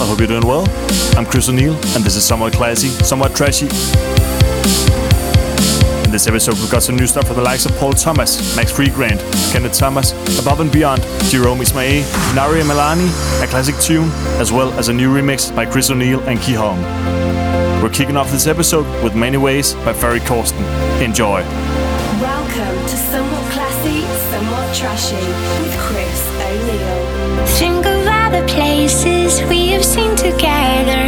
I hope you're doing well. I'm Kris O'Neil, and this is somewhat classy, somewhat trashy. In this episode, we've got some new stuff from the likes of Paul Thomas, Max Freegrant, Kenneth Thomas, Above and Beyond, Jerome Isma-Ae, Nari and Milani, a classic tune, as well as a new remix by Kris O'Neil and Kiholm. We're kicking off this episode with Many Ways by Ferry Corsten. Enjoy. Welcome to Somewhat Classy, Somewhat Trashy places we have seen together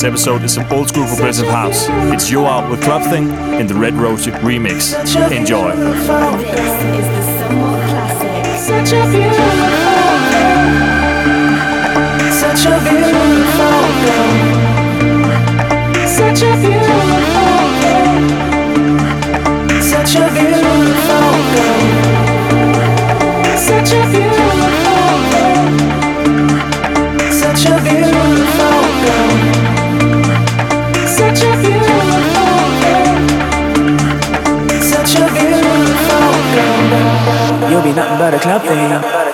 this episode is some old school progressive house. It's Yo Out with Club Thing in the Red Rose remix. Enjoy. Such a beautiful Such a beautiful be nothing but a club thing.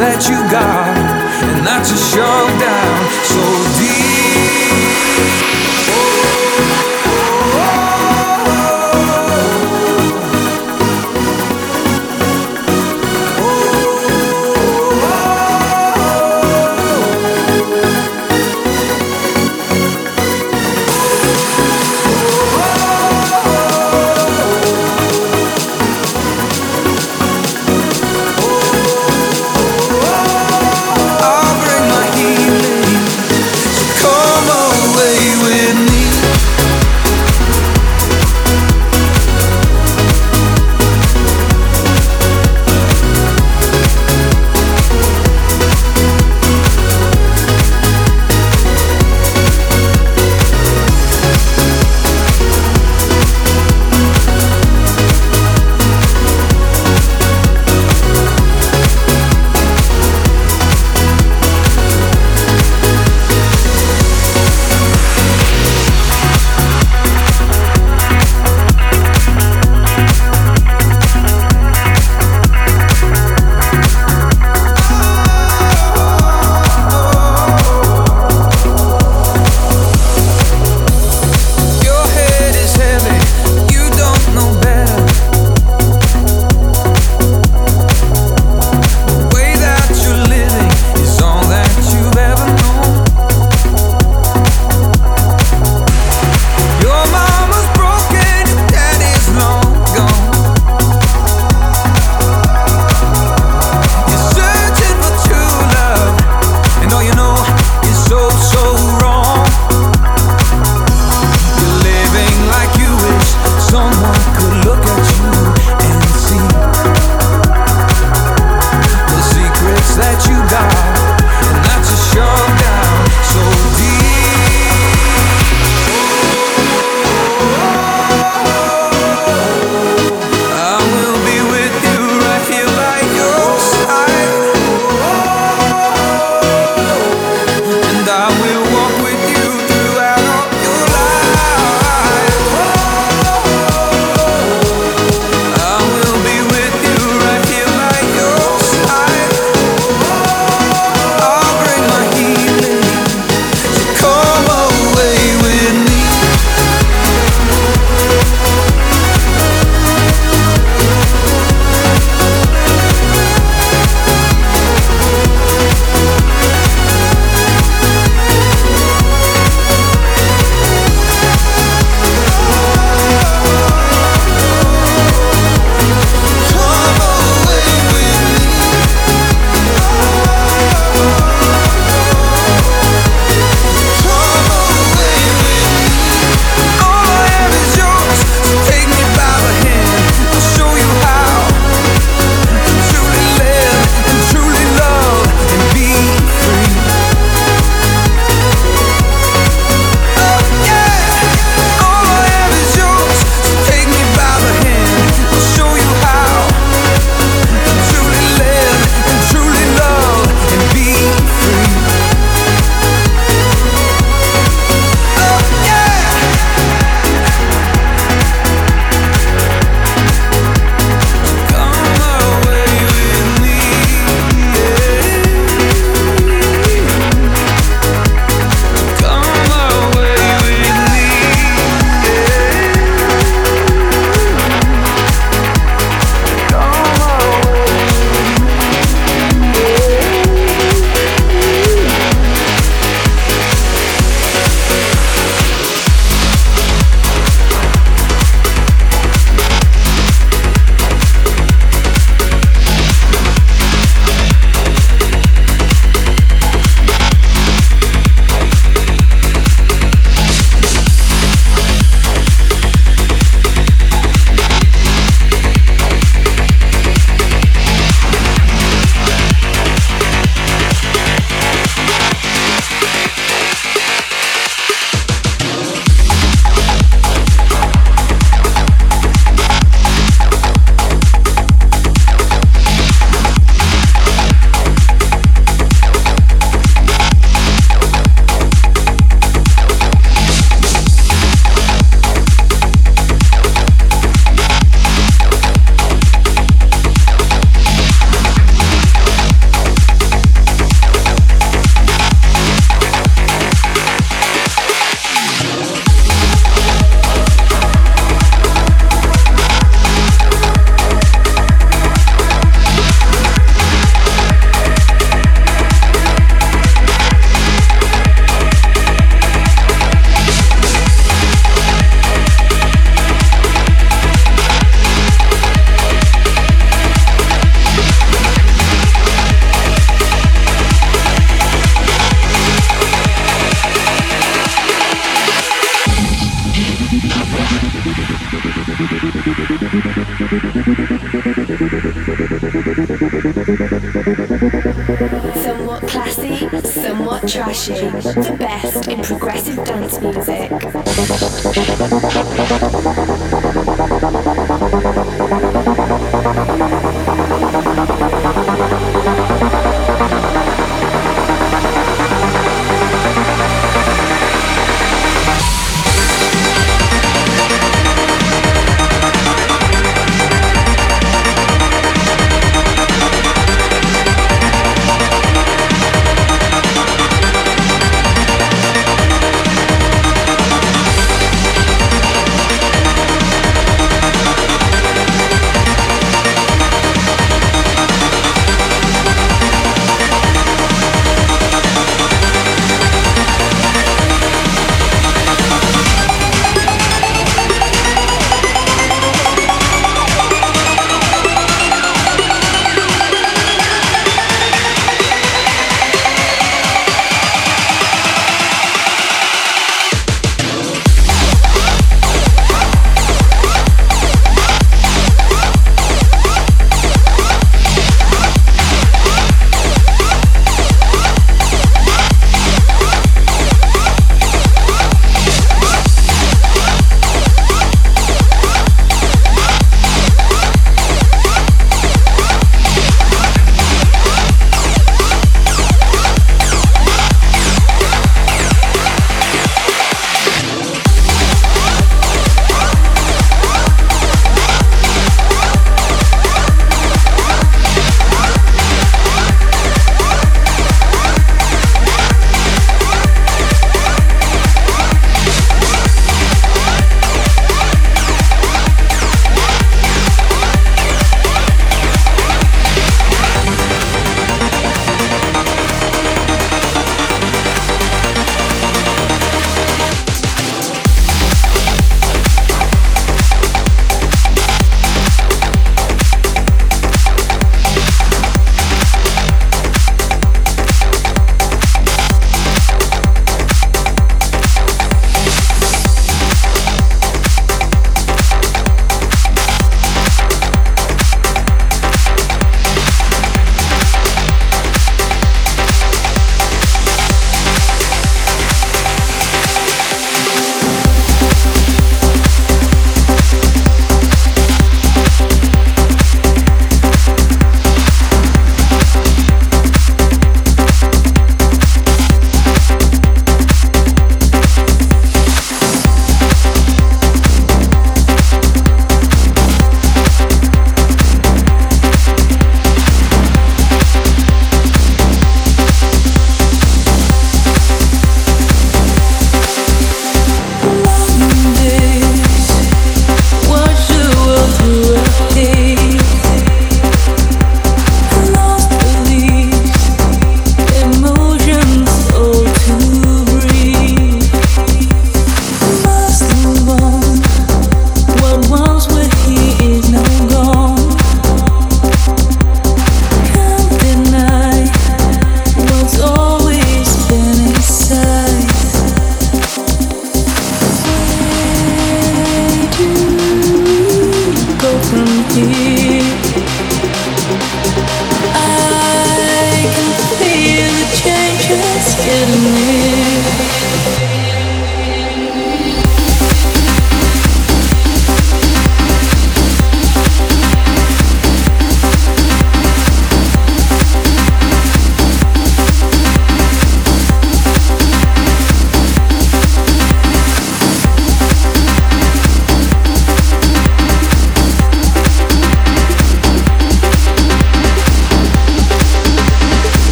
That you got, and not to shove down so deep.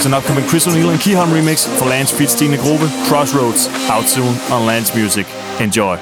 Is an upcoming Kris O'Neil and Kiholm remix for Lance feat Stine Crossroads, out soon on Lance Music. Enjoy.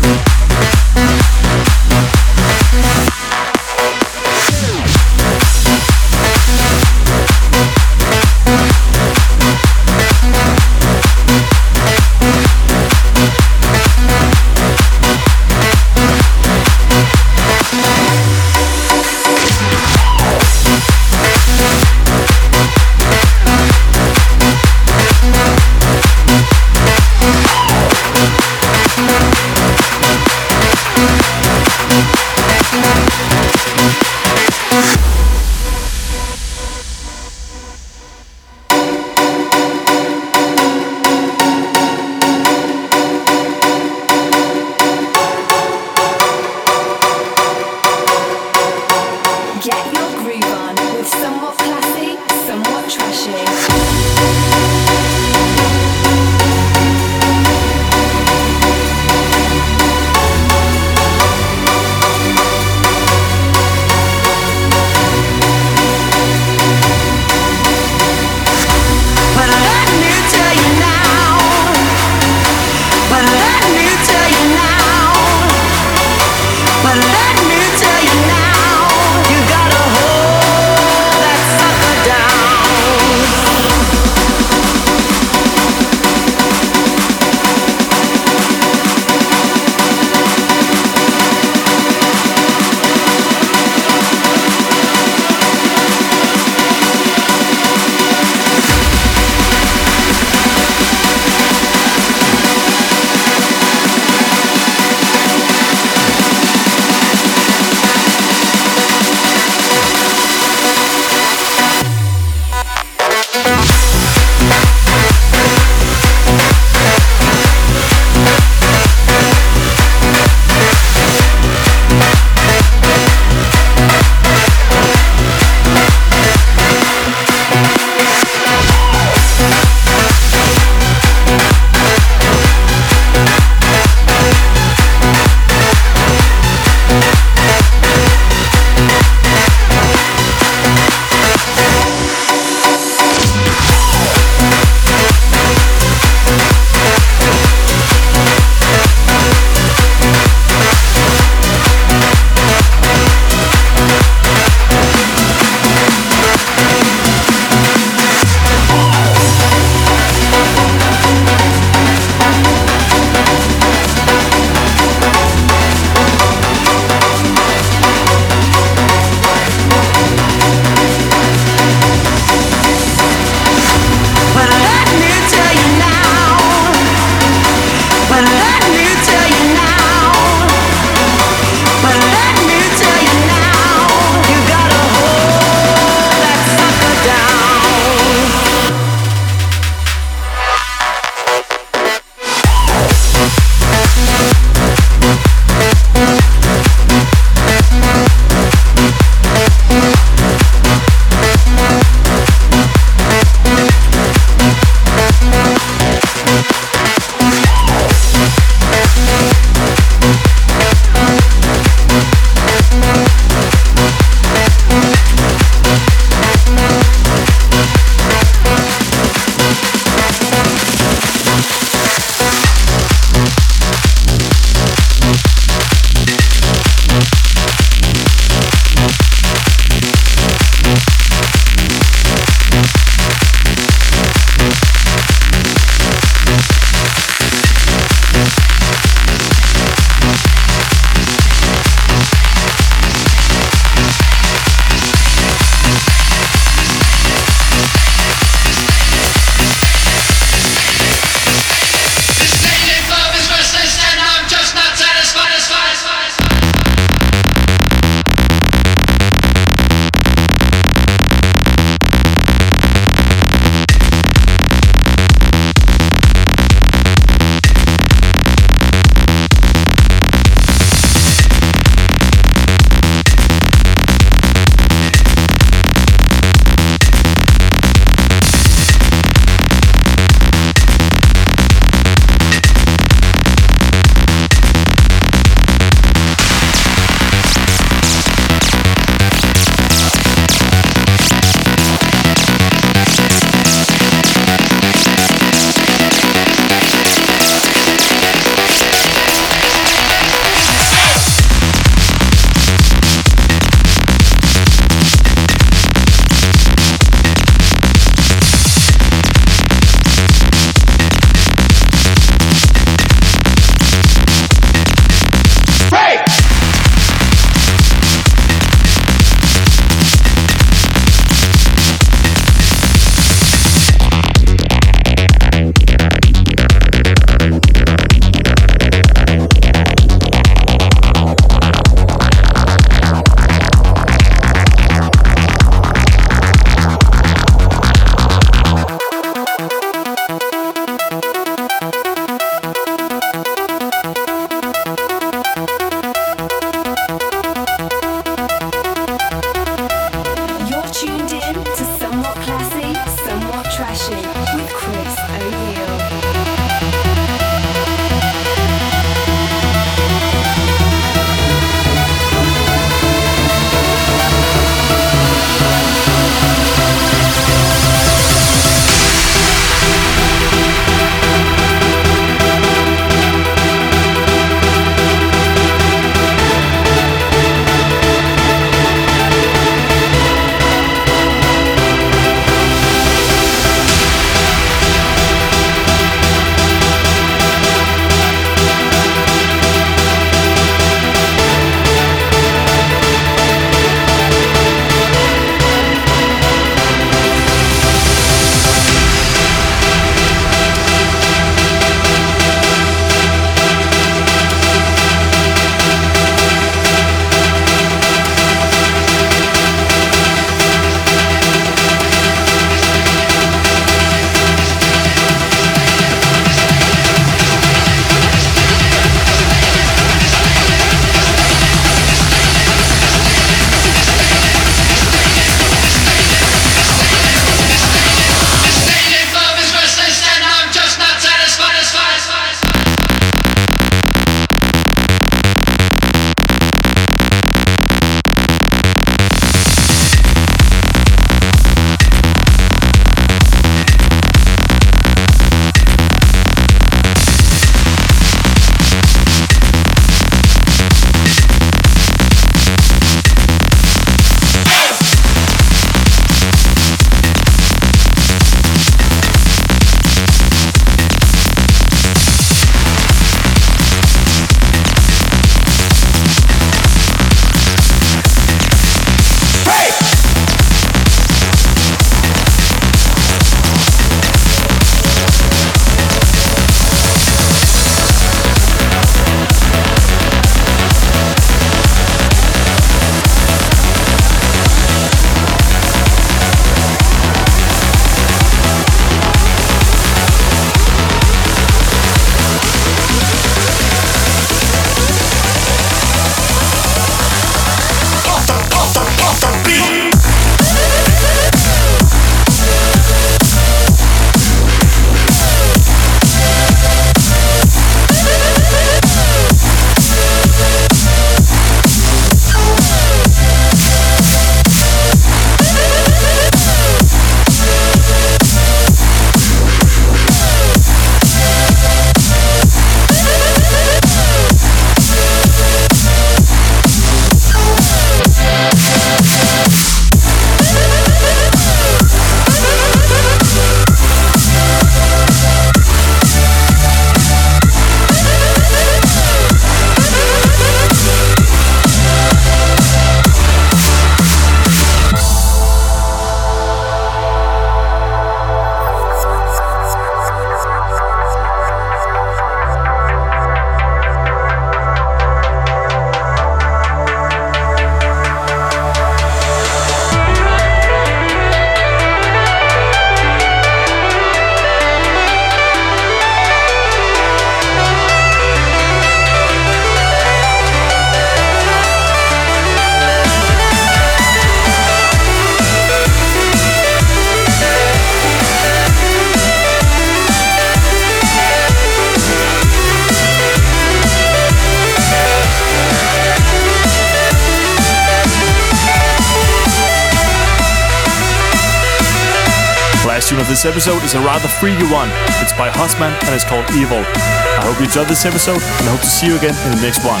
This episode is a rather freaky one. It's by Husman and it's called Evil. I hope you enjoyed this episode and hope to see you again in the next one.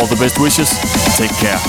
All the best wishes. Take care.